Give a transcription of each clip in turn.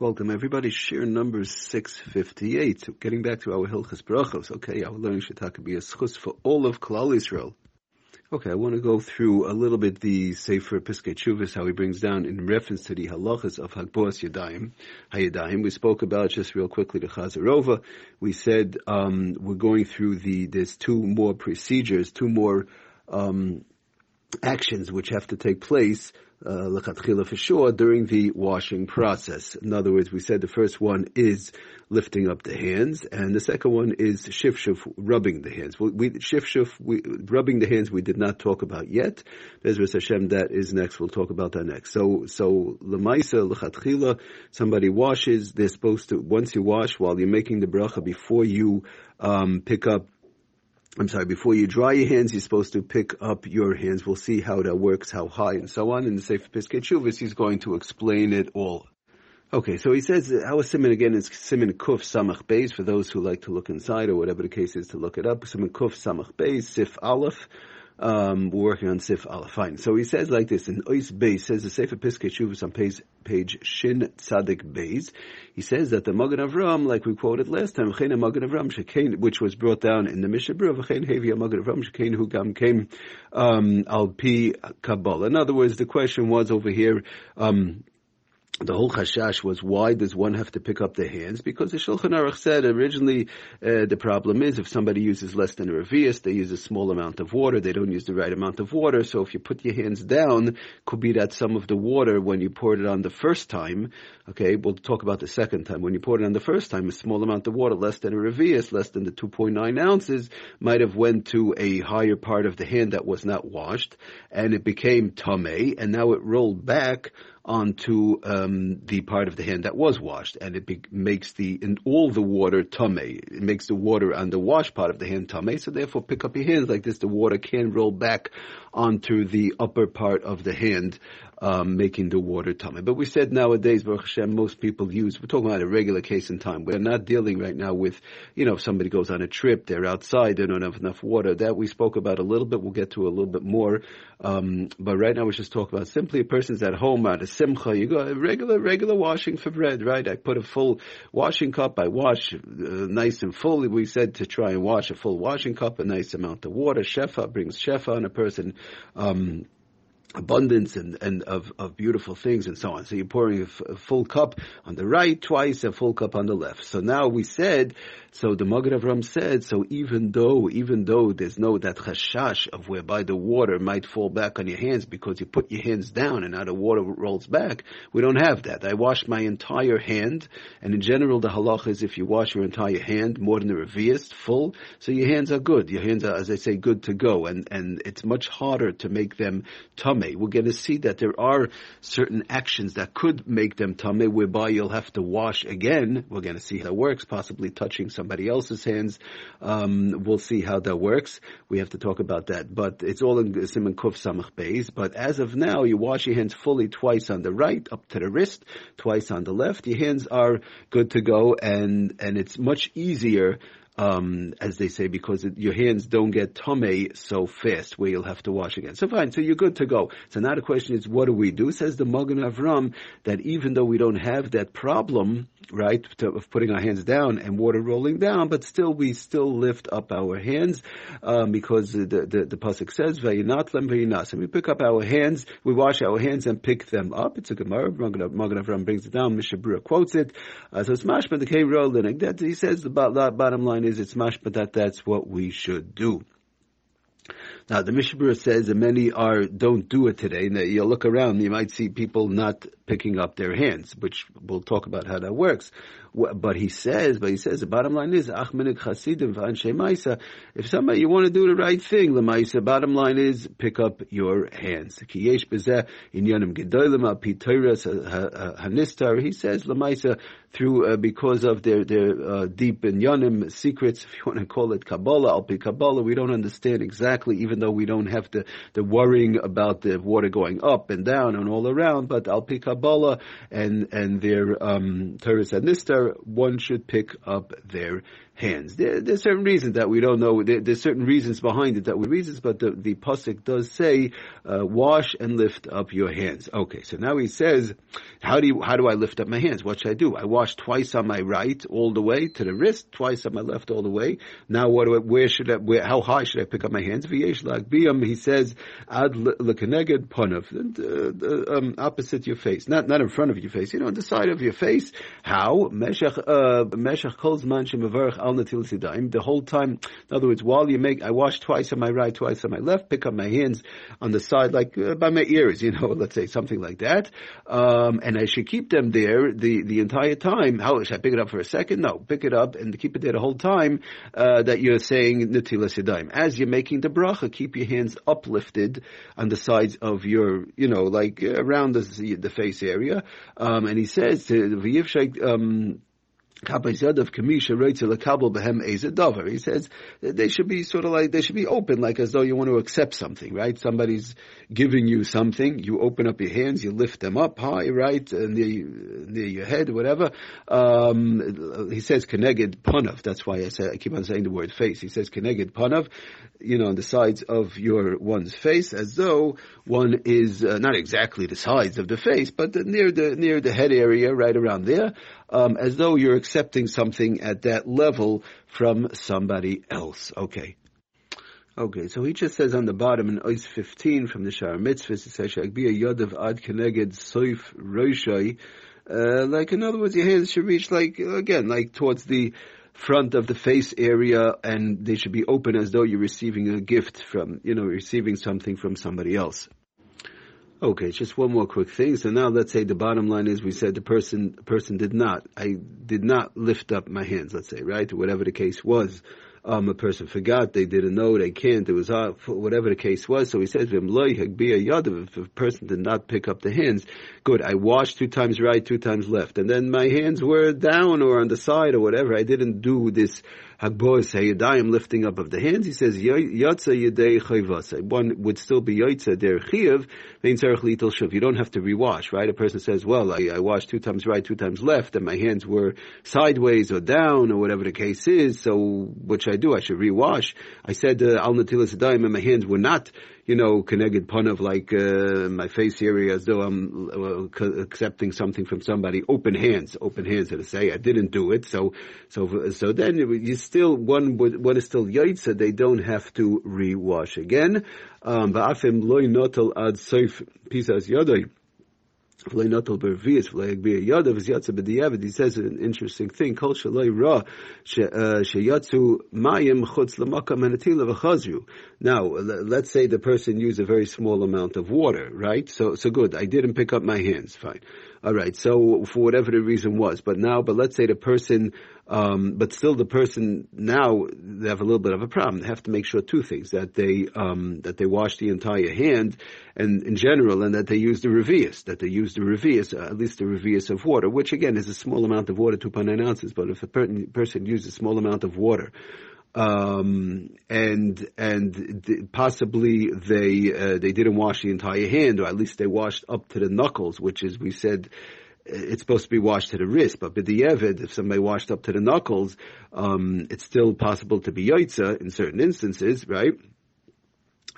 Welcome everybody. Share number 658. So getting back to our Hilchas Brachos. Okay, our learning should be a schus for all of Klal Israel. Okay, I want to go through a little bit the Sefer Piskei Teshuvos, how he brings down in reference to the halachas of Hagboas Yadayim, Hayadayim. We spoke about just real quickly the Chazarova. We said um, we're going through the, there's two more procedures, two more um, actions which have to take place uh, for sure during the washing process. In other words, we said the first one is lifting up the hands, and the second one is shifshuf, rubbing the hands. We, we shifshuf, we, rubbing the hands, we did not talk about yet. Bezras Hashem, that is next. We'll talk about that next. So, so lemaisa lechatchila, somebody washes. They're supposed to once you wash while you're making the bracha before you um, pick up I'm sorry, before you dry your hands, you're supposed to pick up your hands. We'll see how that works, how high, and so on. In the Sefer Piskei he's going to explain it all. Okay, so he says our simon again is simon kuf samach beis for those who like to look inside or whatever the case is to look it up. Simon kuf samach beis sif aleph. Um, we're working on Sif Aleph. Fine. So he says like this in Ois Beis, says the Sefer Piskei Teshuvos on page, page Shin Tzadik Beis. He says that the Magen Avram, like we quoted last time, Chena Magen Avram Shekain, which was brought down in the Mishnah Berurah, V'chein Hevi Magen Avram Shekain who came, um, al pi Kabbalah. In other words, the question was over here, um, the whole chashash was why does one have to pick up the hands? Because the Shulchan Aruch said originally uh, the problem is if somebody uses less than a revius, they use a small amount of water, they don't use the right amount of water. So if you put your hands down, could be that some of the water when you poured it on the first time, okay, we'll talk about the second time. When you poured it on the first time, a small amount of water, less than a revius, less than the 2.9 ounces, might have went to a higher part of the hand that was not washed, and it became tame, and now it rolled back onto um, the part of the hand that was washed, and it be- makes the in all the water tame. It makes the water on the wash part of the hand tame. So therefore, pick up your hands like this. The water can roll back onto the upper part of the hand um, making the water tummy. But we said nowadays, Baruch Hashem, most people use, we're talking about a regular case in time. We're not dealing right now with, you know, if somebody goes on a trip, they're outside, they don't have enough water. That we spoke about a little bit. We'll get to a little bit more. Um, but right now we just talk about simply a person's at home at a simcha. You go regular, regular washing for bread, right? I put a full washing cup. I wash uh, nice and full. We said to try and wash a full washing cup, a nice amount of water. Shefa brings shefa on a person. Um, abundance and, and of, of beautiful things and so on. So you're pouring a, f- a full cup on the right, twice a full cup on the left. So now we said, so the Magen Avram said, so even though, even though there's no that chashash of whereby the water might fall back on your hands because you put your hands down and now the water rolls back, we don't have that. I washed my entire hand, and in general the halach is if you wash your entire hand more than the revius full, so your hands are good. Your hands are, as I say, good to go, and, and it's much harder to make them tum tame. We're going to see that there are certain actions that could make them tame, whereby you'll have to wash again. We're going to see how that works, possibly touching somebody else's hands. Um, we'll see how that works. We have to talk about that. But it's all in Simon Kuf Samach Beis. But as of now, you wash your hands fully twice on the right, up to the wrist, twice on the left. Your hands are good to go, and and it's much easier um, as they say, because it, your hands don't get tame so fast where you'll have to wash again. So fine, so you're good to go. So now the question is, what do we do? Says the Magen Avram that even though we don't have that problem, right, to, of putting our hands down and water rolling down, but still we still lift up our hands um, because the the, the pasuk says vayinat lem vayinas, and we pick up our hands, we wash our hands and pick them up. It's a Gemara. Magen Avram brings it down. Mishnah Berurah quotes it. Uh, so it's mashma the K. That he says the bottom line is it's mashma that that's what we should do. Now the Mishnah says that many are don't do it today. Now you look around, you might see people not picking up their hands, which we'll talk about how that works. But he says, but he says the bottom line is achmenik chasidim ma'isa. If somebody you want to do the right thing, the ma'isa. Bottom line is pick up your hands. He says the ma'isa through uh, because of their their uh, deep and yonim secrets, if you want to call it kabbalah, al kabbalah. We don't understand exactly, even though we don't have the the worrying about the water going up and down and all around. But al kabbalah and and their um, Torah and Nistar, one should pick up their hands. There, there's certain reasons that we don't know. There, there's certain reasons behind it that we reasons, but the, the pasuk does say, uh, "Wash and lift up your hands." Okay, so now he says, "How do you, how do I lift up my hands? What should I do? I wash twice on my right all the way to the wrist, twice on my left all the way. Now, what do I, where should I? Where, how high should I pick up my hands? He says, "Ad lekeneged panav," uh, um, opposite your face, not not in front of your face. You know, on the side of your face. How meshach uh, meshach kol zman al sidaim. The whole time, in other words, while you make, I wash twice on my right, twice on my left, pick up my hands on the side, like uh, by my ears, you know, let's say something like that. Um, and I should keep them there the, the entire time. How should I pick it up for a second? No, pick it up and keep it there the whole time uh, that you're saying natila sidaim. As you're making the bracha, keep your hands uplifted on the sides of your, you know, like uh, around the, the face area. Um, and he says, to um, he says they should be sort of like they should be open, like as though you want to accept something, right? Somebody's giving you something, you open up your hands, you lift them up high, right, uh, near near your head, whatever. Um, he says keneged panav. That's why I say I keep on saying the word face. He says keneged panav, you know, on the sides of your one's face, as though one is uh, not exactly the sides of the face, but near the near the head area, right around there um, as though you're accepting something at that level from somebody else. Okay. Okay, so he just says on the bottom in Ois 15 from the Shar Mitzvah, it says, be a Yodav Ad Keneged Soif Roshai. Uh, like, in other words, your hands should reach like, again, like towards the front of the face area and they should be open as though you're receiving a gift from, you know, receiving something from somebody else. Okay, just one more quick thing. So now let's say the bottom line is we said the person the person did not. I did not lift up my hands, let's say, right? Whatever the case was. Um, a person forgot, they didn't know, they can't, it was off, whatever the case was. So he says if a person did not pick up the hands, good, I washed two times right, two times left, and then my hands were down or on the side or whatever. I didn't do this Hagbos Hayadayim lifting up of the hands. He says Yatza Yadei Chayvasa. One would still be Yatza der Vein. You don't have to rewash, right? A person says, well, I, I washed two times right, two times left, and my hands were sideways or down or whatever the case is. So what should I do? I should rewash. I said uh, Al Natilas Adayim, and my hands were not you know, connected pun of like uh, my face area as though I'm uh, accepting something from somebody. Open hands, open hands to say I didn't do it. So, so, so then you still one would one is still yaitza. They don't have to rewash again. Um, loy notel ad soif pisas yadai. He says an interesting thing. L'makam Now, let's say the person used a very small amount of water, right? So, so good. I didn't pick up my hands. Fine. All right. So for whatever the reason was, but now, but let's say the person, um, but still the person now they have a little bit of a problem. They have to make sure two things that they um, that they wash the entire hand, and in general, and that they use the revius, that they use the revius, uh, at least the revius of water, which again is a small amount of water, 2.9 ounces. But if a per- person uses a small amount of water um, and and possibly they uh, they didn't wash the entire hand, or at least they washed up to the knuckles, which is we said it's supposed to be washed to the wrist. But b'di'evid, if somebody washed up to the knuckles, um, it's still possible to be yaitza in certain instances, right?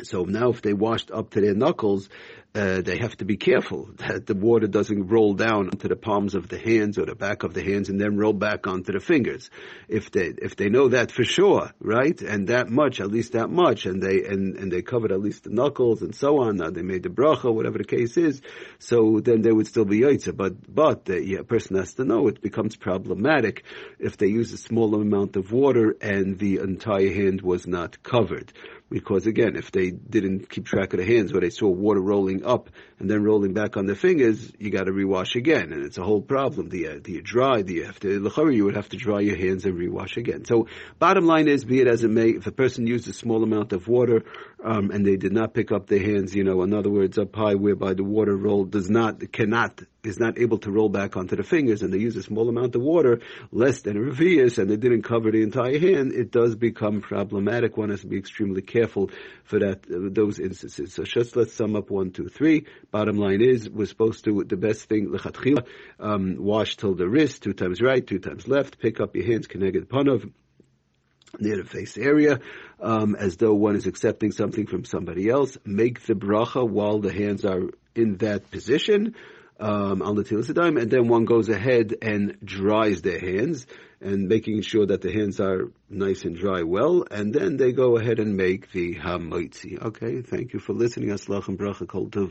So now if they washed up to their knuckles, uh, they have to be careful that the water doesn't roll down onto the palms of the hands or the back of the hands and then roll back onto the fingers. If they if they know that for sure, right, and that much, at least that much, and they and, and they covered at least the knuckles and so on. Now they made the bracha, whatever the case is. So then they would still be yaitza. But but the yeah, person has to know it becomes problematic if they use a small amount of water and the entire hand was not covered. Because again, if they didn't keep track of the hands, or they saw water rolling up and then rolling back on the fingers, you got to rewash again, and it's a whole problem. Do you, do you dry? Do you have to? You would have to dry your hands and rewash again. So, bottom line is, be it as it may, if a person used a small amount of water um, and they did not pick up their hands, you know, in other words, up high, whereby the water roll does not, cannot, is not able to roll back onto the fingers, and they use a small amount of water, less than a revius, and they didn't cover the entire hand, it does become problematic. One has to be extremely careful for that uh, those instances. So just let's sum up one, two, three. Bottom line is, we're supposed to the best thing lechatchila, um, wash till the wrist, two times right, two times left, pick up your hands, keneged panov near the face area, um, as though one is accepting something from somebody else. Make the bracha while the hands are in that position um, on the tilas and then one goes ahead and dries their hands and making sure that the hands are nice and dry well, and then they go ahead and make the hamoitzi. Okay, thank you for listening. Aslach and bracha kol tov.